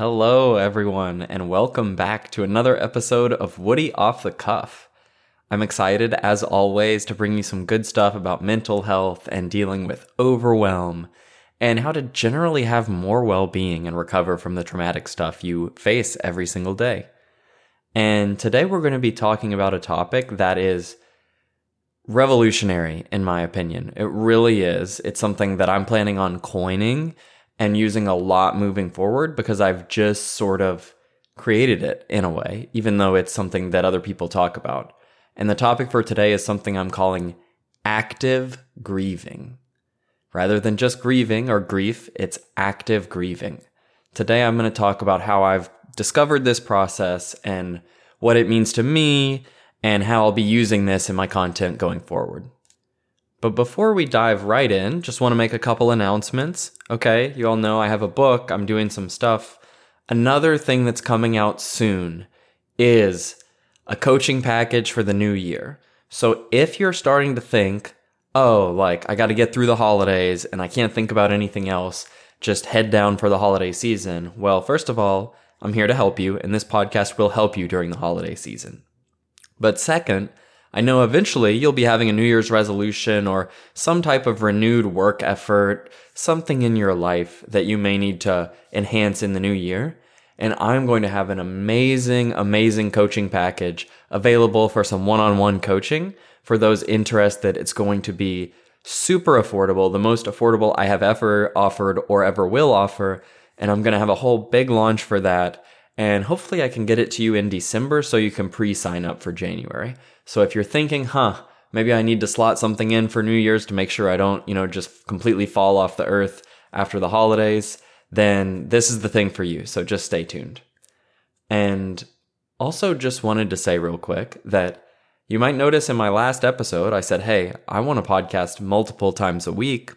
Hello, everyone, and welcome back to another episode of Woody Off the Cuff. I'm excited, as always, to bring you some good stuff about mental health and dealing with overwhelm and how to generally have more well being and recover from the traumatic stuff you face every single day. And today we're going to be talking about a topic that is revolutionary, in my opinion. It really is. It's something that I'm planning on coining and using a lot moving forward because I've just sort of created it in a way, even though it's something that other people talk about. And the topic for today is something I'm calling active grieving. Rather than just grieving or grief, it's active grieving. Today I'm going to talk about how I've discovered this process and what it means to me and how I'll be using this in my content going forward. But before we dive right in, just want to make a couple announcements. Okay, you all know I have a book, I'm doing some stuff. Another thing that's coming out soon is a coaching package for the new year. So if you're starting to think, oh, like I got to get through the holidays and I can't think about anything else, just head down for the holiday season. Well, first of all, I'm here to help you, and this podcast will help you during the holiday season. But second, I know eventually you'll be having a New Year's resolution or some type of renewed work effort, something in your life that you may need to enhance in the new year and I'm going to have an amazing, amazing coaching package available for some one on one coaching for those interested. It's going to be super affordable, the most affordable I have ever offered or ever will offer. And I'm going to have a whole big launch for that. And hopefully, I can get it to you in December so you can pre sign up for January. So if you're thinking, huh, maybe I need to slot something in for New Year's to make sure I don't, you know, just completely fall off the earth after the holidays then this is the thing for you. So just stay tuned. And also, just wanted to say real quick that you might notice in my last episode, I said, Hey, I want to podcast multiple times a week.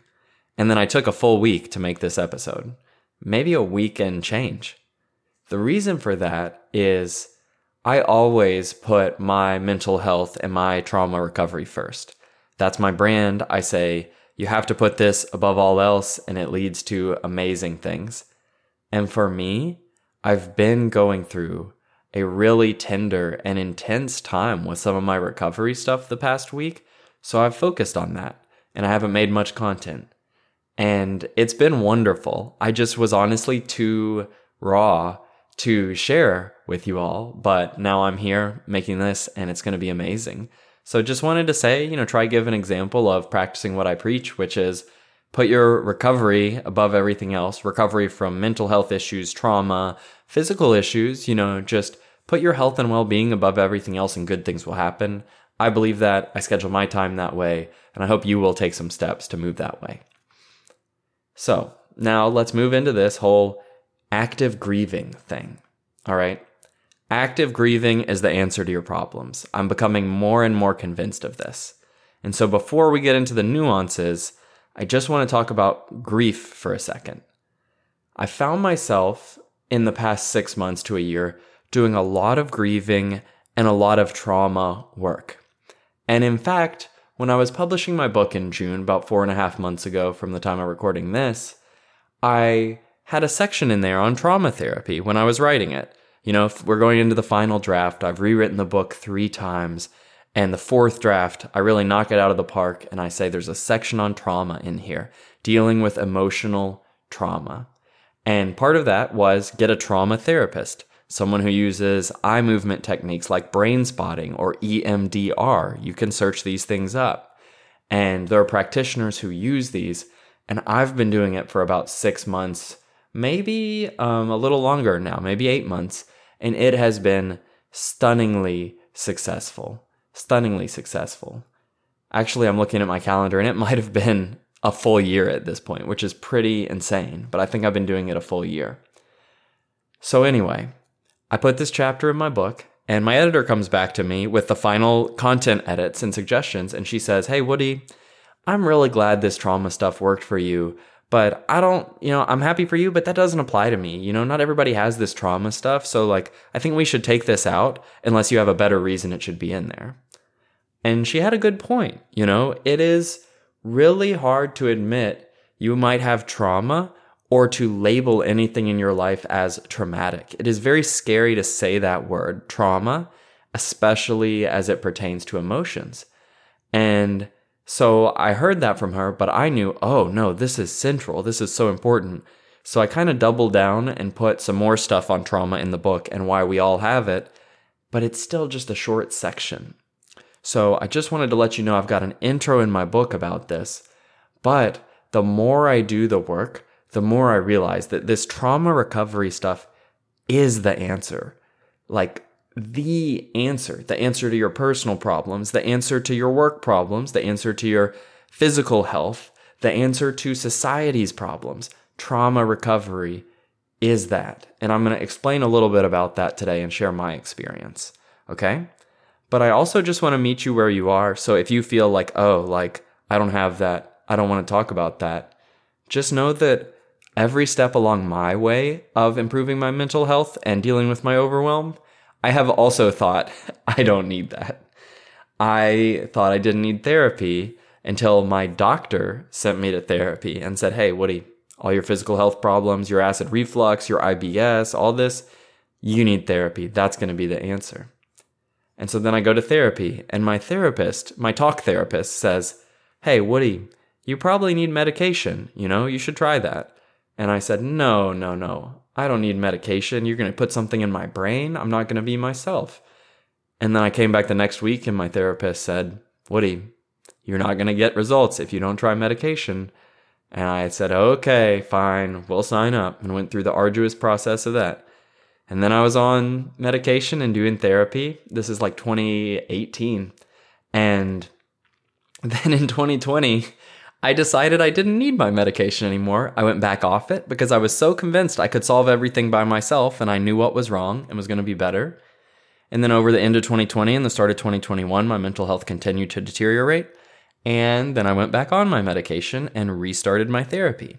And then I took a full week to make this episode, maybe a week and change. The reason for that is I always put my mental health and my trauma recovery first. That's my brand. I say, you have to put this above all else, and it leads to amazing things. And for me, I've been going through a really tender and intense time with some of my recovery stuff the past week. So I've focused on that and I haven't made much content. And it's been wonderful. I just was honestly too raw to share with you all, but now I'm here making this and it's going to be amazing. So just wanted to say, you know, try give an example of practicing what I preach, which is put your recovery above everything else, recovery from mental health issues, trauma, physical issues, you know, just put your health and well-being above everything else and good things will happen. I believe that. I schedule my time that way, and I hope you will take some steps to move that way. So, now let's move into this whole active grieving thing. All right. Active grieving is the answer to your problems. I'm becoming more and more convinced of this. And so before we get into the nuances, I just want to talk about grief for a second. I found myself in the past six months to a year doing a lot of grieving and a lot of trauma work. And in fact, when I was publishing my book in June, about four and a half months ago from the time of recording this, I had a section in there on trauma therapy when I was writing it. You know, if we're going into the final draft, I've rewritten the book three times. And the fourth draft, I really knock it out of the park and I say there's a section on trauma in here, dealing with emotional trauma. And part of that was get a trauma therapist, someone who uses eye movement techniques like brain spotting or EMDR. You can search these things up. And there are practitioners who use these. And I've been doing it for about six months, maybe um, a little longer now, maybe eight months and it has been stunningly successful. Stunningly successful. Actually, I'm looking at my calendar and it might have been a full year at this point, which is pretty insane, but I think I've been doing it a full year. So, anyway, I put this chapter in my book, and my editor comes back to me with the final content edits and suggestions, and she says, Hey, Woody, I'm really glad this trauma stuff worked for you, but I don't, you know, I'm happy for you, but that doesn't apply to me. You know, not everybody has this trauma stuff. So, like, I think we should take this out unless you have a better reason it should be in there. And she had a good point. You know, it is really hard to admit you might have trauma or to label anything in your life as traumatic. It is very scary to say that word, trauma, especially as it pertains to emotions. And so I heard that from her, but I knew, oh no, this is central. This is so important. So I kind of doubled down and put some more stuff on trauma in the book and why we all have it, but it's still just a short section. So I just wanted to let you know I've got an intro in my book about this, but the more I do the work, the more I realize that this trauma recovery stuff is the answer. Like the answer, the answer to your personal problems, the answer to your work problems, the answer to your physical health, the answer to society's problems. Trauma recovery is that. And I'm going to explain a little bit about that today and share my experience. Okay? But I also just want to meet you where you are. So if you feel like, oh, like I don't have that, I don't want to talk about that, just know that every step along my way of improving my mental health and dealing with my overwhelm I have also thought I don't need that. I thought I didn't need therapy until my doctor sent me to therapy and said, Hey, Woody, all your physical health problems, your acid reflux, your IBS, all this, you need therapy. That's going to be the answer. And so then I go to therapy, and my therapist, my talk therapist, says, Hey, Woody, you probably need medication. You know, you should try that. And I said, No, no, no. I don't need medication. You're going to put something in my brain. I'm not going to be myself. And then I came back the next week and my therapist said, Woody, you're not going to get results if you don't try medication. And I said, okay, fine, we'll sign up and went through the arduous process of that. And then I was on medication and doing therapy. This is like 2018. And then in 2020, I decided I didn't need my medication anymore. I went back off it because I was so convinced I could solve everything by myself and I knew what was wrong and was going to be better. And then over the end of 2020 and the start of 2021, my mental health continued to deteriorate. And then I went back on my medication and restarted my therapy.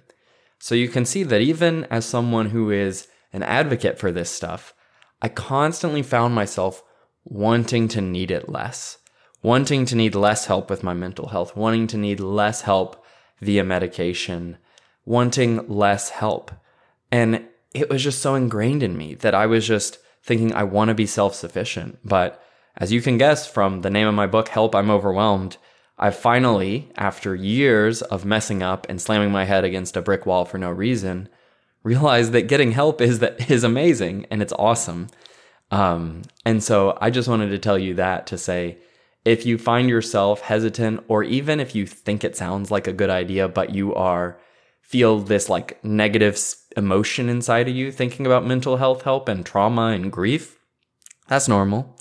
So you can see that even as someone who is an advocate for this stuff, I constantly found myself wanting to need it less wanting to need less help with my mental health, wanting to need less help via medication, wanting less help. And it was just so ingrained in me that I was just thinking I want to be self sufficient. But as you can guess from the name of my book, Help, I'm Overwhelmed, I finally, after years of messing up and slamming my head against a brick wall for no reason, realized that getting help is that is amazing and it's awesome. Um, and so I just wanted to tell you that to say if you find yourself hesitant or even if you think it sounds like a good idea but you are feel this like negative emotion inside of you thinking about mental health help and trauma and grief that's normal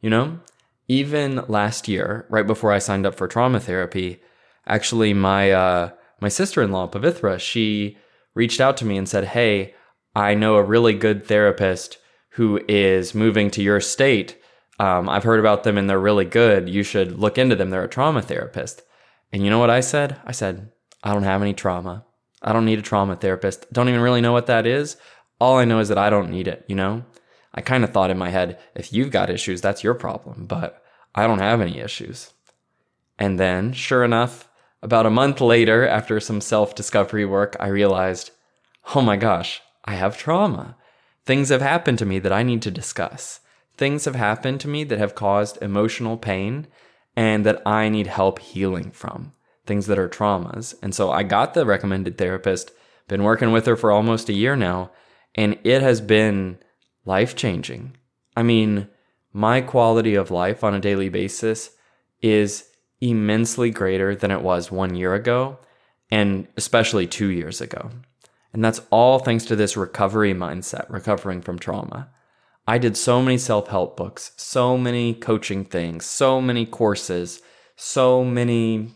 you know? Even last year right before i signed up for trauma therapy actually my uh my sister-in-law pavithra she reached out to me and said hey i know a really good therapist who is moving to your state um, I've heard about them and they're really good. You should look into them. They're a trauma therapist. And you know what I said? I said, I don't have any trauma. I don't need a trauma therapist. Don't even really know what that is. All I know is that I don't need it, you know? I kind of thought in my head, if you've got issues, that's your problem, but I don't have any issues. And then, sure enough, about a month later, after some self discovery work, I realized, oh my gosh, I have trauma. Things have happened to me that I need to discuss things have happened to me that have caused emotional pain and that I need help healing from, things that are traumas. And so I got the recommended therapist, been working with her for almost a year now, and it has been life changing. I mean, my quality of life on a daily basis is immensely greater than it was one year ago, and especially two years ago. And that's all thanks to this recovery mindset, recovering from trauma. I did so many self help books, so many coaching things, so many courses, so many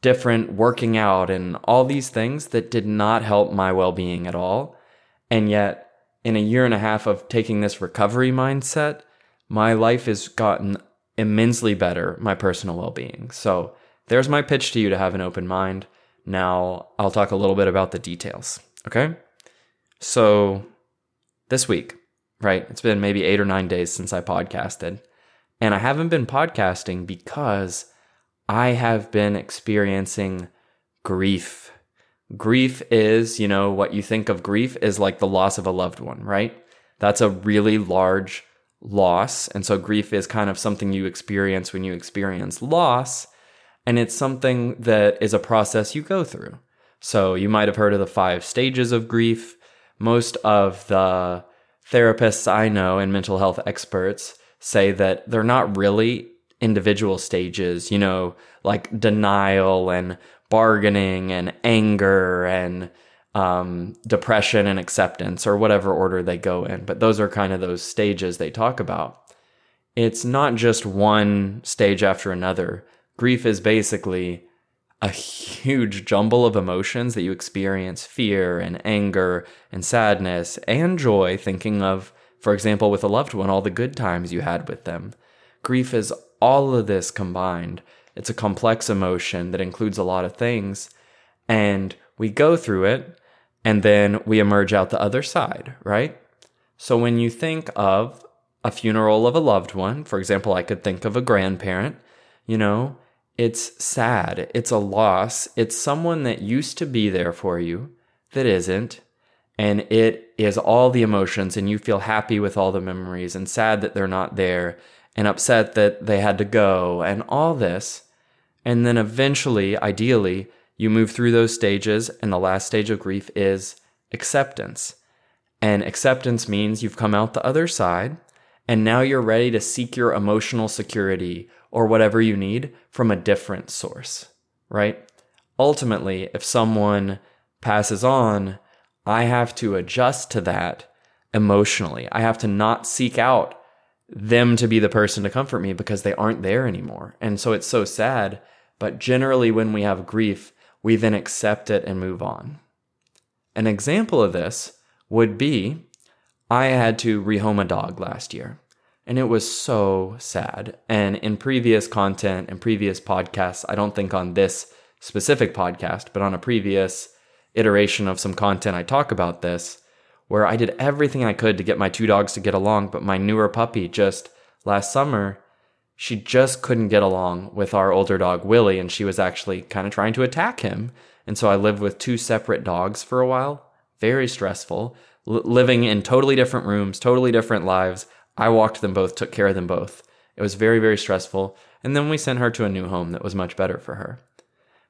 different working out and all these things that did not help my well being at all. And yet, in a year and a half of taking this recovery mindset, my life has gotten immensely better, my personal well being. So, there's my pitch to you to have an open mind. Now, I'll talk a little bit about the details. Okay? So, this week, right? It's been maybe eight or nine days since I podcasted. And I haven't been podcasting because I have been experiencing grief. Grief is, you know, what you think of grief is like the loss of a loved one, right? That's a really large loss. And so grief is kind of something you experience when you experience loss. And it's something that is a process you go through. So you might have heard of the five stages of grief. Most of the therapists I know and mental health experts say that they're not really individual stages, you know, like denial and bargaining and anger and um, depression and acceptance or whatever order they go in. But those are kind of those stages they talk about. It's not just one stage after another. Grief is basically a huge jumble of emotions that you experience fear and anger and sadness and joy, thinking of, for example, with a loved one, all the good times you had with them. Grief is all of this combined. It's a complex emotion that includes a lot of things. And we go through it and then we emerge out the other side, right? So when you think of a funeral of a loved one, for example, I could think of a grandparent, you know, it's sad. It's a loss. It's someone that used to be there for you that isn't. And it is all the emotions, and you feel happy with all the memories and sad that they're not there and upset that they had to go and all this. And then eventually, ideally, you move through those stages, and the last stage of grief is acceptance. And acceptance means you've come out the other side, and now you're ready to seek your emotional security or whatever you need from a different source, right? Ultimately, if someone passes on, I have to adjust to that emotionally. I have to not seek out them to be the person to comfort me because they aren't there anymore. And so it's so sad. But generally, when we have grief, we then accept it and move on. An example of this would be I had to rehome a dog last year. And it was so sad. And in previous content and previous podcasts, I don't think on this specific podcast, but on a previous iteration of some content, I talk about this, where I did everything I could to get my two dogs to get along. But my newer puppy just last summer, she just couldn't get along with our older dog, Willie, and she was actually kind of trying to attack him. And so I lived with two separate dogs for a while. Very stressful. Living in totally different rooms, totally different lives. I walked them both, took care of them both. It was very, very stressful. And then we sent her to a new home that was much better for her.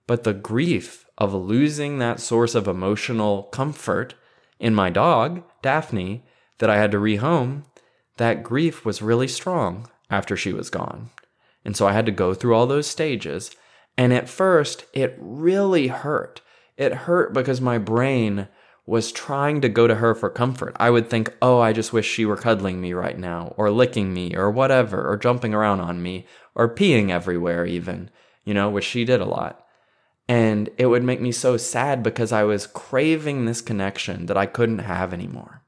But the grief of losing that source of emotional comfort in my dog, Daphne, that I had to rehome, that grief was really strong after she was gone. And so I had to go through all those stages. And at first, it really hurt. It hurt because my brain was trying to go to her for comfort. I would think, oh, I just wish she were cuddling me right now, or licking me, or whatever, or jumping around on me, or peeing everywhere, even, you know, which she did a lot. And it would make me so sad because I was craving this connection that I couldn't have anymore.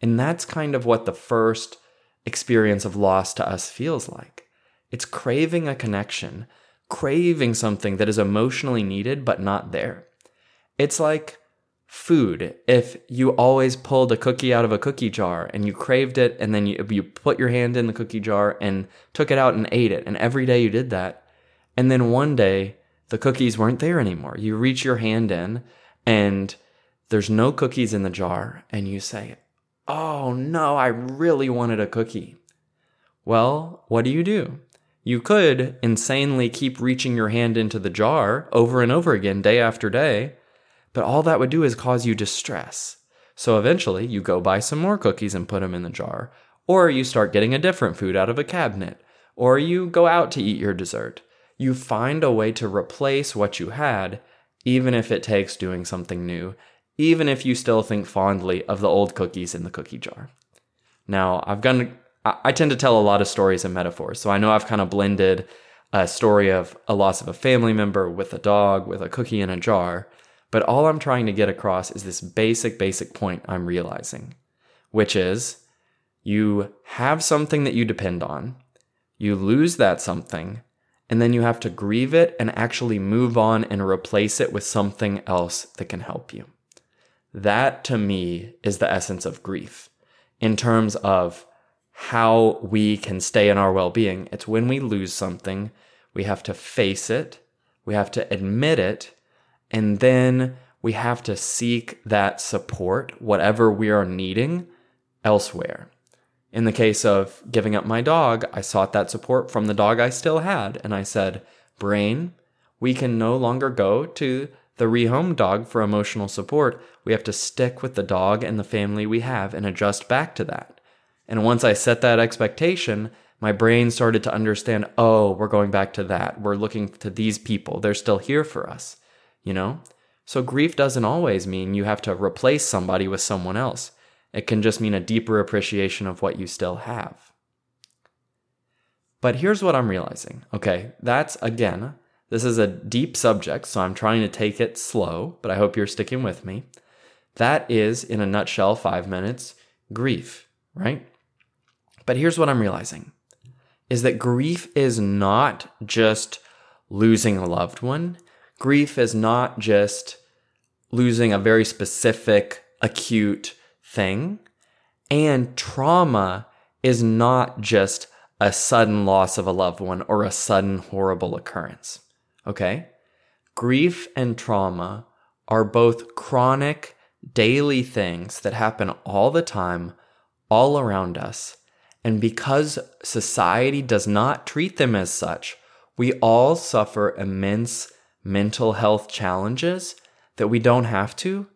And that's kind of what the first experience of loss to us feels like. It's craving a connection, craving something that is emotionally needed but not there. It's like food. If you always pulled a cookie out of a cookie jar and you craved it and then you, you put your hand in the cookie jar and took it out and ate it, and every day you did that, and then one day the cookies weren't there anymore. You reach your hand in and there's no cookies in the jar, and you say, Oh no, I really wanted a cookie. Well, what do you do? You could insanely keep reaching your hand into the jar over and over again, day after day, but all that would do is cause you distress. So eventually, you go buy some more cookies and put them in the jar, or you start getting a different food out of a cabinet, or you go out to eat your dessert. You find a way to replace what you had, even if it takes doing something new, even if you still think fondly of the old cookies in the cookie jar. Now, I've gone, I tend to tell a lot of stories and metaphors, so I know I've kind of blended a story of a loss of a family member with a dog, with a cookie in a jar, but all I'm trying to get across is this basic, basic point I'm realizing, which is you have something that you depend on, you lose that something, and then you have to grieve it and actually move on and replace it with something else that can help you. That to me is the essence of grief in terms of how we can stay in our well being. It's when we lose something, we have to face it, we have to admit it, and then we have to seek that support, whatever we are needing, elsewhere. In the case of giving up my dog, I sought that support from the dog I still had, and I said, Brain, we can no longer go to the rehome dog for emotional support. We have to stick with the dog and the family we have and adjust back to that. And once I set that expectation, my brain started to understand oh, we're going back to that. We're looking to these people. They're still here for us, you know? So grief doesn't always mean you have to replace somebody with someone else. It can just mean a deeper appreciation of what you still have. But here's what I'm realizing. Okay, that's again, this is a deep subject, so I'm trying to take it slow, but I hope you're sticking with me. That is, in a nutshell, five minutes grief, right? But here's what I'm realizing is that grief is not just losing a loved one. Grief is not just losing a very specific, acute thing. And trauma is not just a sudden loss of a loved one or a sudden horrible occurrence. Okay? Grief and trauma are both chronic, daily things that happen all the time, all around us. And because society does not treat them as such, we all suffer immense mental health challenges that we don't have to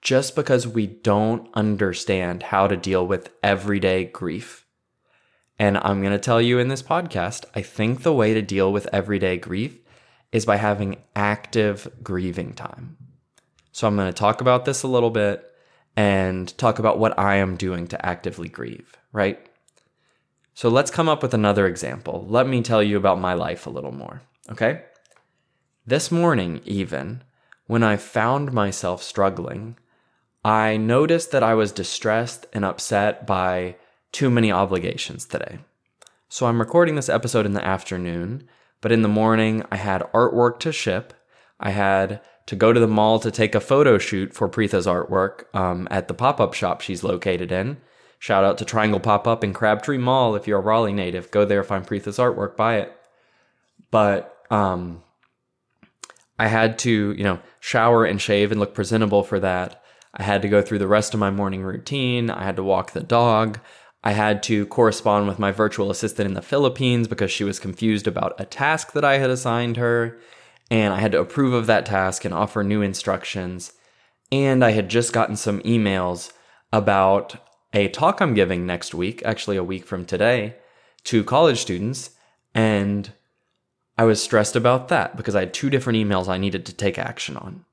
just because we don't understand how to deal with everyday grief. And I'm going to tell you in this podcast, I think the way to deal with everyday grief is by having active grieving time. So I'm going to talk about this a little bit and talk about what I am doing to actively grieve, right? So let's come up with another example. Let me tell you about my life a little more, okay? This morning, even, when I found myself struggling, I noticed that I was distressed and upset by too many obligations today. So I'm recording this episode in the afternoon, but in the morning I had artwork to ship. I had to go to the mall to take a photo shoot for Preetha's artwork um, at the pop up shop she's located in. Shout out to Triangle Pop Up in Crabtree Mall if you're a Raleigh native. Go there, find Preetha's artwork, buy it. But um, I had to, you know, shower and shave and look presentable for that. I had to go through the rest of my morning routine. I had to walk the dog. I had to correspond with my virtual assistant in the Philippines because she was confused about a task that I had assigned her. And I had to approve of that task and offer new instructions. And I had just gotten some emails about a talk I'm giving next week, actually, a week from today, to college students. And I was stressed about that because I had two different emails I needed to take action on.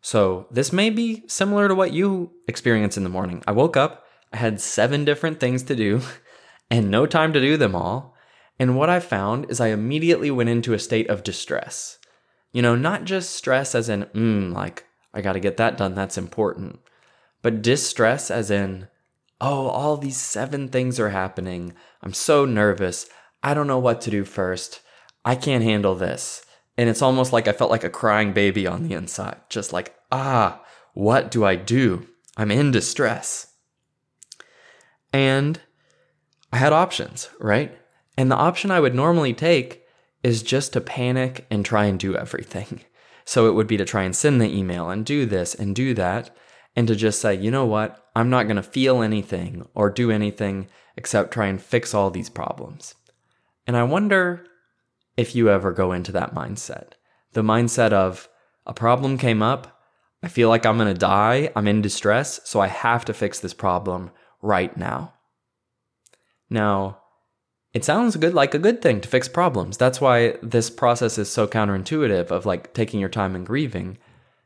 So this may be similar to what you experience in the morning. I woke up, I had seven different things to do and no time to do them all. And what I found is I immediately went into a state of distress. You know, not just stress as in, mm, like, I got to get that done, that's important, but distress as in, oh, all these seven things are happening. I'm so nervous. I don't know what to do first. I can't handle this. And it's almost like I felt like a crying baby on the inside, just like, ah, what do I do? I'm in distress. And I had options, right? And the option I would normally take is just to panic and try and do everything. So it would be to try and send the email and do this and do that, and to just say, you know what, I'm not going to feel anything or do anything except try and fix all these problems. And I wonder if you ever go into that mindset. The mindset of a problem came up, I feel like I'm going to die, I'm in distress, so I have to fix this problem right now. Now, it sounds good like a good thing to fix problems. That's why this process is so counterintuitive of like taking your time and grieving.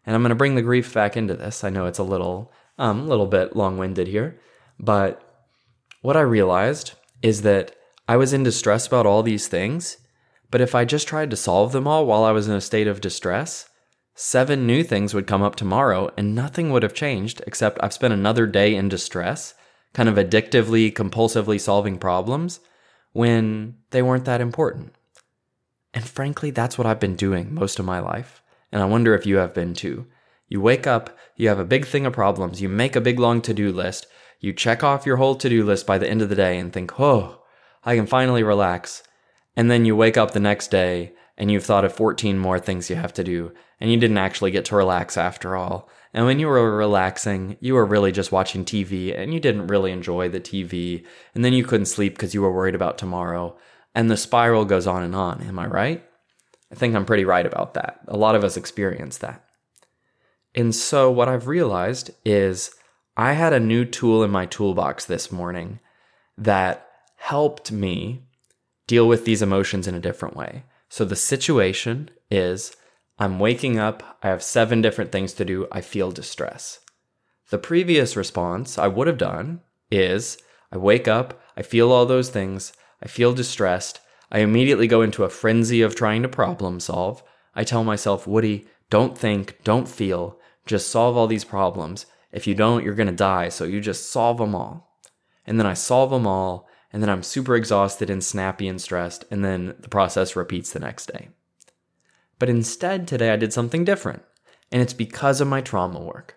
And I'm going to bring the grief back into this. I know it's a little um little bit long-winded here, but what I realized is that I was in distress about all these things but if I just tried to solve them all while I was in a state of distress, seven new things would come up tomorrow and nothing would have changed except I've spent another day in distress, kind of addictively, compulsively solving problems when they weren't that important. And frankly, that's what I've been doing most of my life. And I wonder if you have been too. You wake up, you have a big thing of problems, you make a big long to do list, you check off your whole to do list by the end of the day and think, oh, I can finally relax. And then you wake up the next day and you've thought of 14 more things you have to do, and you didn't actually get to relax after all. And when you were relaxing, you were really just watching TV and you didn't really enjoy the TV. And then you couldn't sleep because you were worried about tomorrow. And the spiral goes on and on. Am I right? I think I'm pretty right about that. A lot of us experience that. And so, what I've realized is I had a new tool in my toolbox this morning that helped me deal with these emotions in a different way. So, the situation is I'm waking up, I have seven different things to do, I feel distress. The previous response I would have done is I wake up, I feel all those things, I feel distressed, I immediately go into a frenzy of trying to problem solve. I tell myself, Woody, don't think, don't feel, just solve all these problems. If you don't, you're to die, so you just solve them all. And then I solve them all, and then I'm super exhausted and snappy and stressed, and then the process repeats the next day. But instead, today I did something different, and it's because of my trauma work.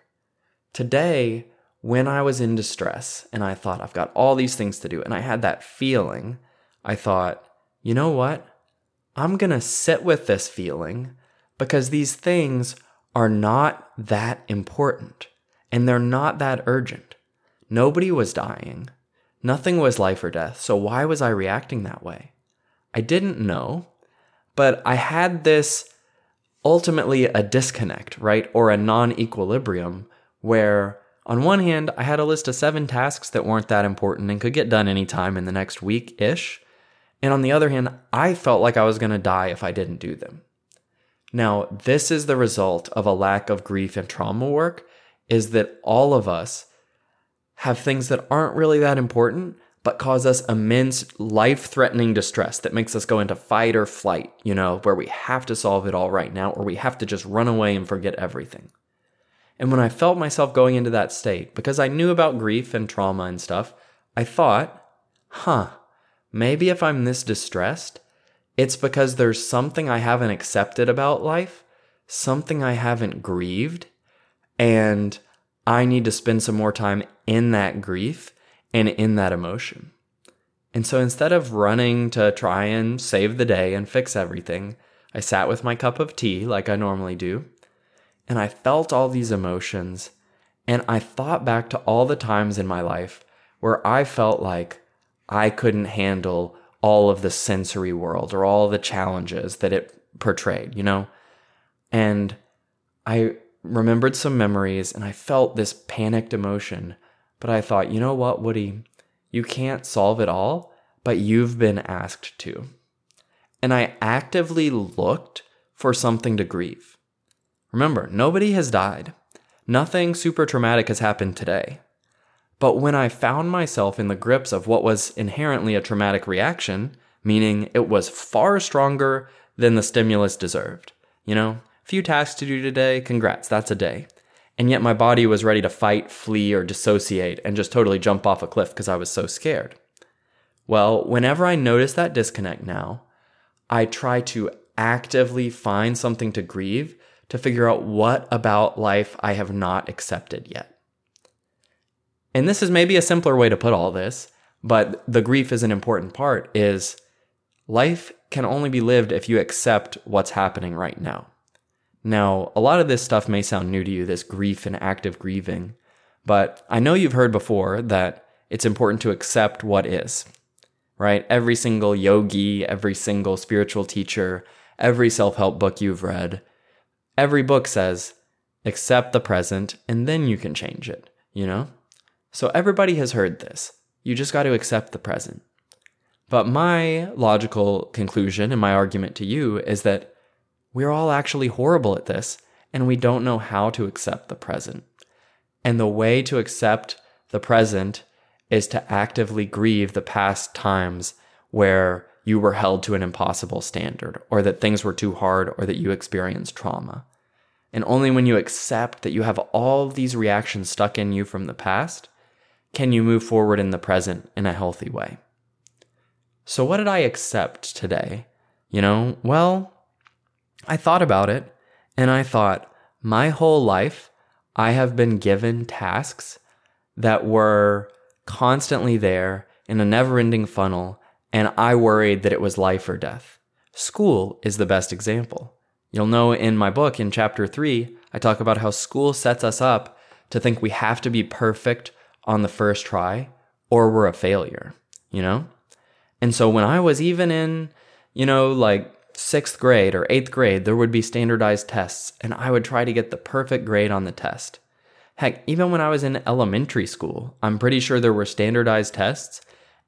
Today, when I was in distress and I thought, I've got all these things to do, and I had that feeling, I thought, you know what? I'm to sit with this feeling because these things are not that important and they're not that urgent. Nobody was dying. Nothing was life or death. So why was I reacting that way? I didn't know, but I had this ultimately a disconnect, right? Or a non equilibrium where, on one hand, I had a list of seven tasks that weren't that important and could get done anytime in the next week ish. And on the other hand, I felt like I was going to die if I didn't do them. Now, this is the result of a lack of grief and trauma work is that all of us have things that aren't really that important but cause us immense life-threatening distress that makes us go into fight or flight, you know, where we have to solve it all right now or we have to just run away and forget everything. And when I felt myself going into that state, because I knew about grief and trauma and stuff, I thought, huh, maybe if I'm this distressed, it's because there's something I haven't accepted about life, something I haven't grieved, and I need to spend some more time in that grief and in that emotion. And so instead of running to try and save the day and fix everything, I sat with my cup of tea like I normally do, and I felt all these emotions, and I thought back to all the times in my life where I felt like I couldn't handle all of the sensory world or all the challenges that it portrayed, you know? And I remembered some memories and I felt this panicked emotion. But I thought, you know what, Woody? You can't solve it all, but you've been asked to. And I actively looked for something to grieve. Remember, nobody has died. Nothing super traumatic has happened today. But when I found myself in the grips of what was inherently a traumatic reaction, meaning it was far stronger than the stimulus deserved, you know, few tasks to do today, congrats, that's a day. And yet my body was ready to fight, flee, or dissociate and just totally jump off a cliff because I was so scared. Well, whenever I notice that disconnect now, I try to actively find something to grieve to figure out what about life I have not accepted yet. And this is maybe a simpler way to put all this, but the grief is an important part is life can only be lived if you accept what's happening right now. Now, a lot of this stuff may sound new to you, this grief and active grieving, but I know you've heard before that it's important to accept what is, right? Every single yogi, every single spiritual teacher, every self help book you've read, every book says, accept the present and then you can change it, you know? So everybody has heard this. You just got to accept the present. But my logical conclusion and my argument to you is that we're all actually horrible at this, and we don't know how to accept the present. And the way to accept the present is to actively grieve the past times where you were held to an impossible standard, or that things were too hard, or that you experienced trauma. And only when you accept that you have all these reactions stuck in you from the past can you move forward in the present in a healthy way. So, what did I accept today? You know, well, I thought about it and I thought, my whole life, I have been given tasks that were constantly there in a never ending funnel, and I worried that it was life or death. School is the best example. You'll know in my book, in chapter three, I talk about how school sets us up to think we have to be perfect on the first try or we're a failure, you know? And so when I was even in, you know, like sixth grade or eighth grade, there would be standardized tests, and I would try to get the perfect grade on the test. Heck, even when I was in elementary school, I'm pretty sure there were standardized tests,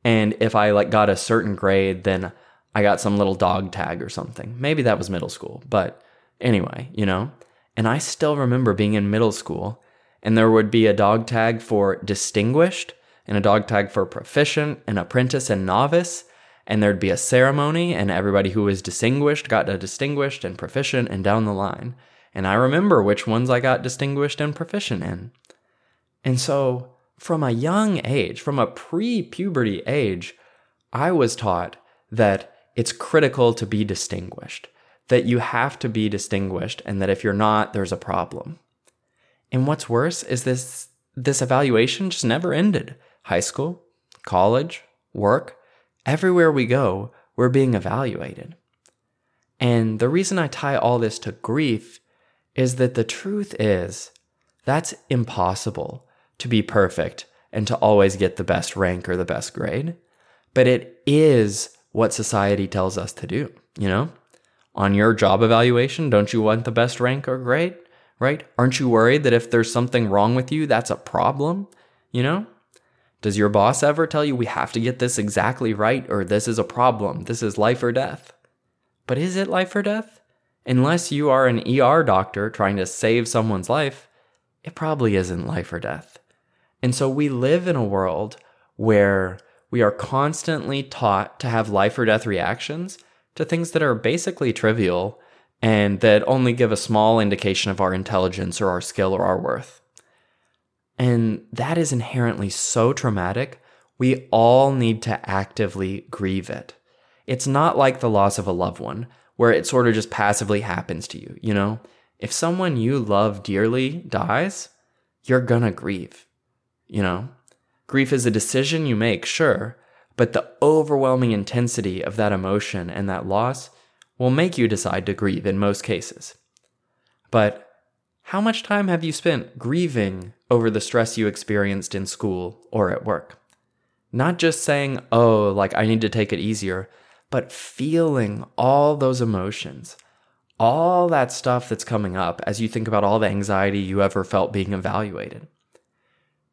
and if I like got a certain grade, then I got some little dog tag or something. Maybe that was middle school, but anyway, you know? And I still remember being in middle school and there would be a dog tag for distinguished and a dog tag for proficient and apprentice and novice. And there'd be a ceremony, and everybody who was distinguished got a distinguished and proficient and down the line. And I remember which ones I got distinguished and proficient in. And so, from a young age, from a pre puberty age, I was taught that it's critical to be distinguished, that you have to be distinguished, and that if you're not, there's a problem. And what's worse is this this evaluation just never ended. High school, college, work, everywhere we go, we're being evaluated. And the reason I tie all this to grief is that the truth is that's impossible to be perfect and to always get the best rank or the best grade. But it is what society tells us to do, you know? On your job evaluation, don't you want the best rank or grade? right? Aren't you worried that if there's something wrong with you, that's a problem? You know? Does your boss ever tell you we have to get this exactly right or this is a problem? This is life or death? But is it life or death? Unless you are an ER doctor trying to save someone's life, it probably isn't life or death. And so we live in a world where we are constantly taught to have life or death reactions to things that are basically trivial and that only give a small indication of our intelligence or our skill or our worth. And that is inherently so traumatic, we all need to actively grieve it. It's not like the loss of a loved one, where it sort of just passively happens to you, you know? If someone you love dearly dies, you're gonna grieve, you know? Grief is a decision you make, sure, but the overwhelming intensity of that emotion and that loss will make you decide to grieve in most cases. But how much time have you spent grieving over the stress you experienced in school or at work? Not just saying, oh, like I need to take it easier, but feeling all those emotions, all that stuff that's coming up as you think about all the anxiety you ever felt being evaluated.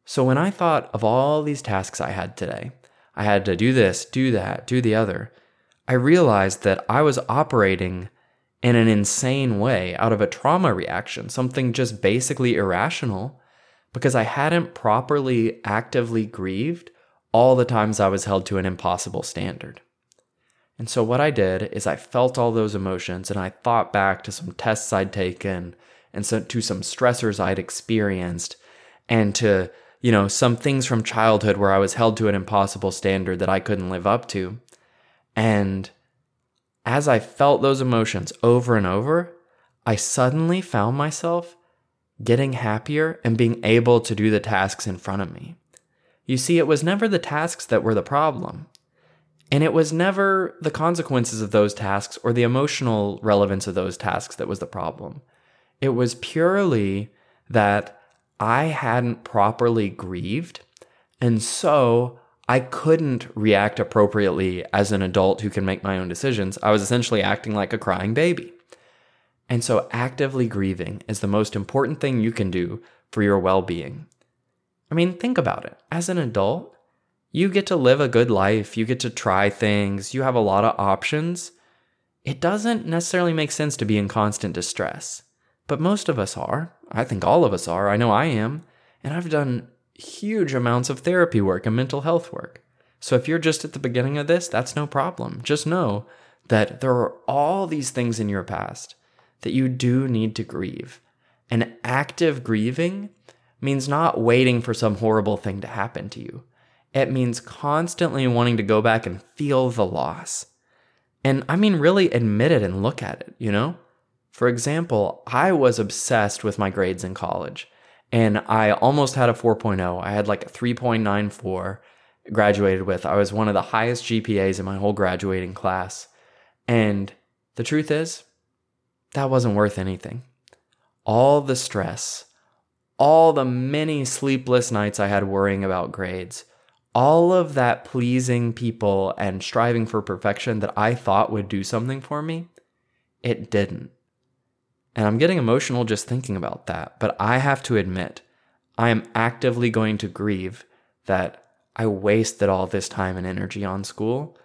So when I thought of all these tasks I had today, I had to do this, do that, do the other, I realized that I was operating in an insane way out of a trauma reaction, something just basically irrational, because I hadn't properly actively grieved all the times I was held to an impossible standard. And so, what I did is I felt all those emotions and I thought back to some tests I'd taken and so, to some stressors I'd experienced and to, you know, some things from childhood where I was held to an impossible standard that I couldn't live up to. And as I felt those emotions over and over, I suddenly found myself getting happier and being able to do the tasks in front of me. You see, it was never the tasks that were the problem. And it was never the consequences of those tasks or the emotional relevance of those tasks that was the problem. It was purely that I hadn't properly grieved. And so I couldn't react appropriately as an adult who can make my own decisions. I was essentially acting like a crying baby. And so, actively grieving is the most important thing you can do for your well being. I mean, think about it. As an adult, you get to live a good life, you get to try things, you have a lot of options. It doesn't necessarily make sense to be in constant distress, but most of us are. I think all of us are. I know I am. And I've done huge amounts of therapy work and mental health work. So if you're just at the beginning of this, that's no problem. Just know that there are all these things in your past that you do need to grieve. And active grieving means not waiting for some horrible thing to happen to you. It means constantly wanting to go back and feel the loss. And I mean, really admit it and look at it, you know? For example, I was obsessed with my grades in college and I almost had a 4.0. I had like a 3.94 graduated with. I was one of the highest GPAs in my whole graduating class. And the truth is, that wasn't worth anything. All the stress, all the many sleepless nights I had worrying about grades, all of that pleasing people and striving for perfection that I thought would do something for me, it didn't. And I'm getting emotional just thinking about that. But I have to admit, I am actively going to grieve that I wasted all this time and energy on school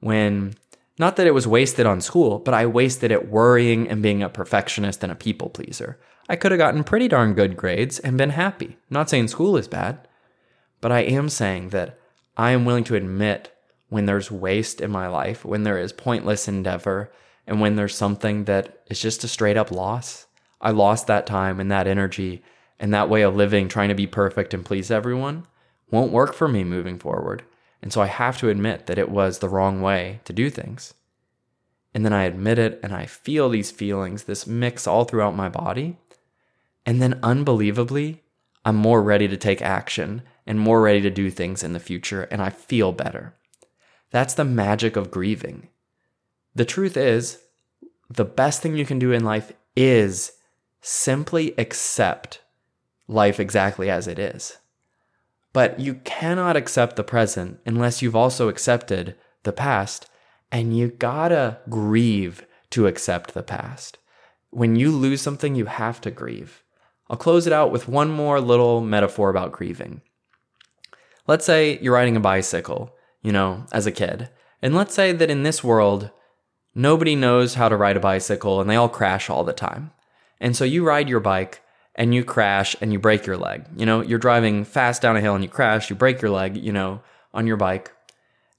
when not that it was wasted on school, but I wasted it worrying and being a perfectionist and a people pleaser. I could have gotten pretty darn good grades and been happy. I'm not saying school is bad, but I am saying that I am willing to admit when there's waste in my life, when there is pointless endeavor, and when there's something that is just a straight up loss. I lost that time and that energy and that way of living, trying to be perfect and please everyone, won't work for me moving forward. And so I have to admit that it was the wrong way to do things. And then I admit it and I feel these feelings, this mix all throughout my body. And then unbelievably, I'm more ready to take action and more ready to do things in the future and I feel better. That's the magic of grieving. The truth is, the best thing you can do in life is simply accept life exactly as it is. But you cannot accept the present unless you've also accepted the past, and you gotta grieve to accept the past. When you lose something, you have to grieve. I'll close it out with one more little metaphor about grieving. Let's say you're riding a bicycle, you know, as a kid. And let's say that in this world, nobody knows how to ride a bicycle and they all crash all the time. And so you ride your bike and you crash and you break your leg. You know, you're driving fast down a hill and you crash, you break your leg, you know, on your bike.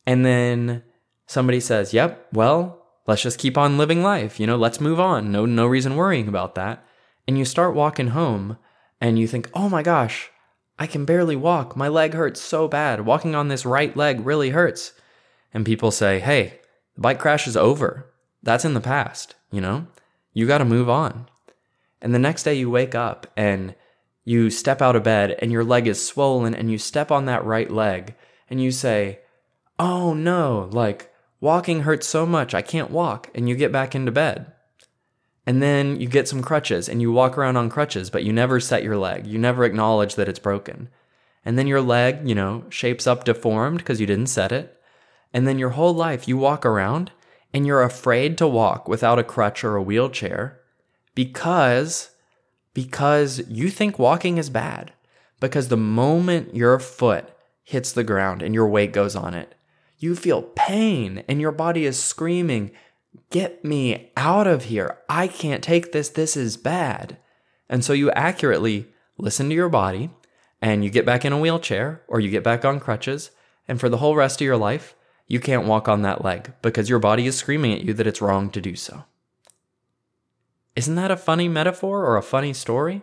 And then somebody says, "Yep, well, let's just keep on living life. You know, let's move on. No no reason worrying about that." And you start walking home and you think, "Oh my gosh, I can barely walk. My leg hurts so bad. Walking on this right leg really hurts." And people say, "Hey, the bike crash is over. That's in the past, you know? You got to move on." And the next day you wake up and you step out of bed and your leg is swollen and you step on that right leg and you say, Oh no, like walking hurts so much, I can't walk. And you get back into bed. And then you get some crutches and you walk around on crutches, but you never set your leg. You never acknowledge that it's broken. And then your leg, you know, shapes up deformed because you didn't set it. And then your whole life you walk around and you're afraid to walk without a crutch or a wheelchair because because you think walking is bad. Because the moment your foot hits the ground and your weight goes on it you feel pain and your body is screaming get me out of here. I can't take this. This is bad. And so you accurately listen to your body and you get back in a wheelchair or you get back on crutches. And for the whole rest of your life you can't walk on that leg because your body is screaming at you that it's wrong to do so isn't that a funny metaphor or a funny story?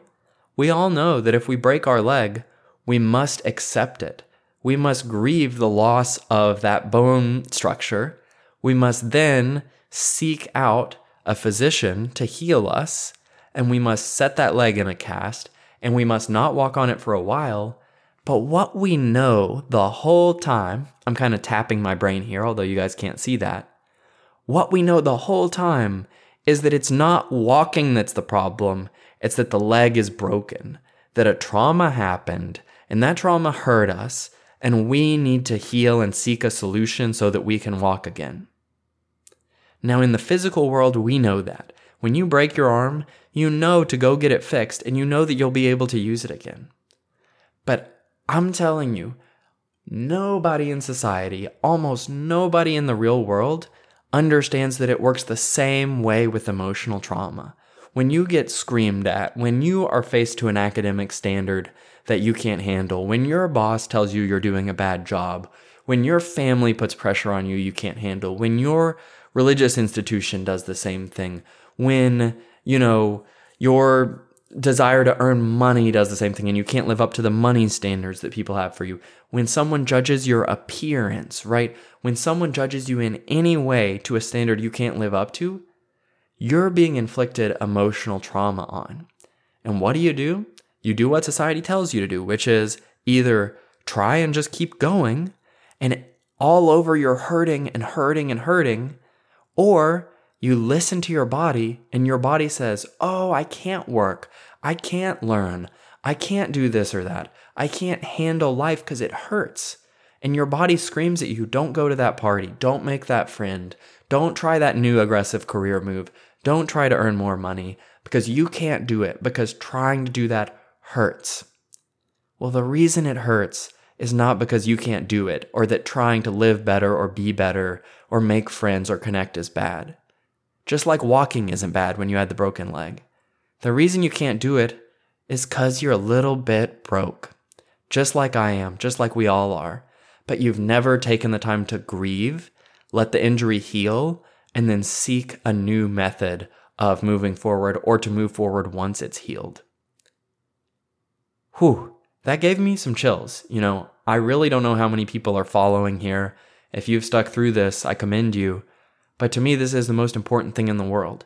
We all know that if we break our leg, we must accept it. We must grieve the loss of that bone structure. We must then seek out a physician to heal us, and we must set that leg in a cast, and we must not walk on it for a while. But what we know the whole time, I'm kind of tapping my brain here, although you guys can't see that. What we know the whole time is that it's not walking that's the problem, it's that the leg is broken, that a trauma happened, and that trauma hurt us, and we need to heal and seek a solution so that we can walk again. Now, in the physical world, we know that. When you break your arm, you know to go get it fixed, and you know that you'll be able to use it again. But I'm telling you, nobody in society, almost nobody in the real world, understands that it works the same way with emotional trauma. When you get screamed at, when you are faced to an academic standard that you can't handle, when your boss tells you you're doing a bad job, when your family puts pressure on you you can't handle, when your religious institution does the same thing, when, you know, your desire to earn money does the same thing and you can't live up to the money standards that people have for you. When someone judges your appearance, right? When someone judges you in any way to a standard you can't live up to, you're being inflicted emotional trauma on. And what do you do? You do what society tells you to do, which is either try and just keep going and all over you're hurting and hurting and hurting, or You listen to your body, and your body says, Oh, I can't work. I can't learn. I can't do this or that. I can't handle life because it hurts. And your body screams at you, Don't go to that party. Don't make that friend. Don't try that new aggressive career move. Don't try to earn more money because you can't do it because trying to do that hurts. Well, the reason it hurts is not because you can't do it or that trying to live better or be better or make friends or connect is bad. Just like walking isn't bad when you had the broken leg. The reason you can't do it is because you're a little bit broke. Just like I am, just like we all are. But you've never taken the time to grieve, let the injury heal, and then seek a new method of moving forward or to move forward once it's healed. Whew, that gave me some chills. You know, I really don't know how many people are following here. If you've stuck through this, I commend you. But to me, this is the most important thing in the world.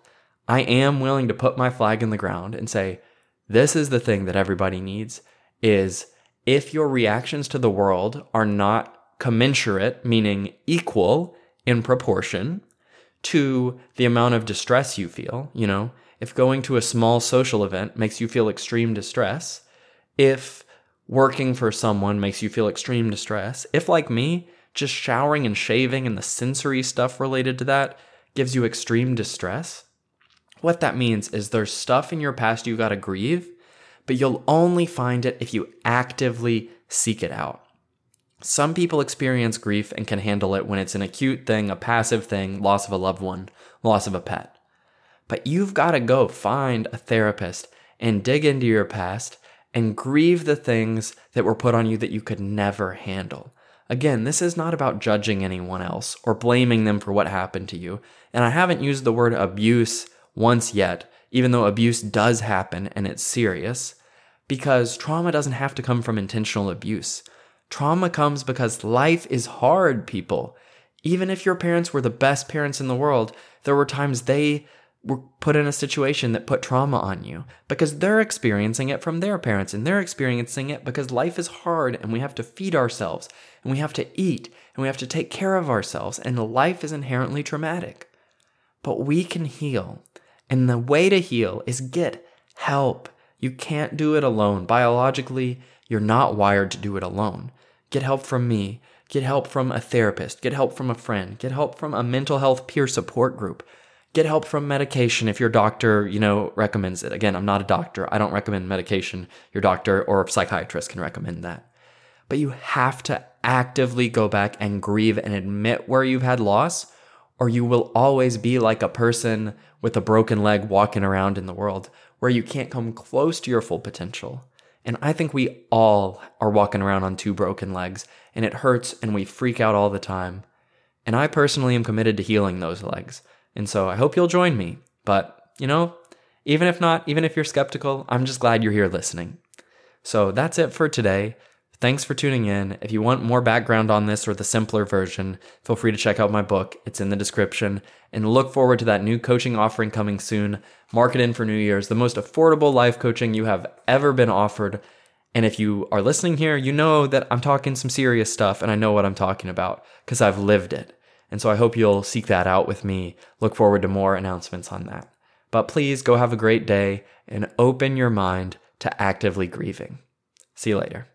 I am willing to put my flag in the ground and say, this is the thing that everybody needs is if your reactions to the world are not commensurate, meaning equal in proportion to the amount of distress you feel, you know, if going to a small social event makes you feel extreme distress, if working for someone makes you feel extreme distress, if like me, just showering and shaving and the sensory stuff related to that gives you extreme distress, what that means is there's stuff in your past you got to grieve, but you'll only find it if you actively seek it out. Some people experience grief and can handle it when it's an acute thing, a passive thing, loss of a loved one, loss of a pet. But you've got to go find a therapist and dig into your past and grieve the things that were put on you that you could never handle. Again, this is not about judging anyone else or blaming them for what happened to you. And I haven't used the word abuse once yet, even though abuse does happen and it's serious, because trauma doesn't have to come from intentional abuse. Trauma comes because life is hard, people. Even if your parents were the best parents in the world, there were times they were put in a situation that put trauma on you because they're experiencing it from their parents and they're experiencing it because life is hard and we have to feed ourselves and we have to eat and we have to take care of ourselves and life is inherently traumatic. But we can heal. And the way to heal is get help. You can't do it alone. Biologically, you're not wired to do it alone. Get help from me. Get help from a therapist. Get help from a friend. Get help from a mental health peer support group. Get help from medication if your doctor, you know, recommends it. Again, I'm not a doctor. I don't recommend medication. Your doctor or psychiatrist can recommend that. But you have to actively go back and grieve and admit where you've had loss, or you will always be like a person with a broken leg walking around in the world where you can't come close to your full potential. And I think we all are walking around on two broken legs, and it hurts and we freak out all the time. And I personally am committed to healing those legs. And so I hope you'll join me. But, you know, even if not, even if you're skeptical, I'm just glad you're here listening. So that's it for today. Thanks for tuning in. If you want more background on this or the simpler version, feel free to check out my book. It's in the description. And look forward to that new coaching offering coming soon. Mark it in for New Year's, the most affordable life coaching you have ever been offered. And if you are listening here, you know that I'm talking some serious stuff and I know what I'm talking about because I've lived it. And so I hope you'll seek that out with me. Look forward to more announcements on that. But please go have a great day and open your mind to actively grieving. See you later.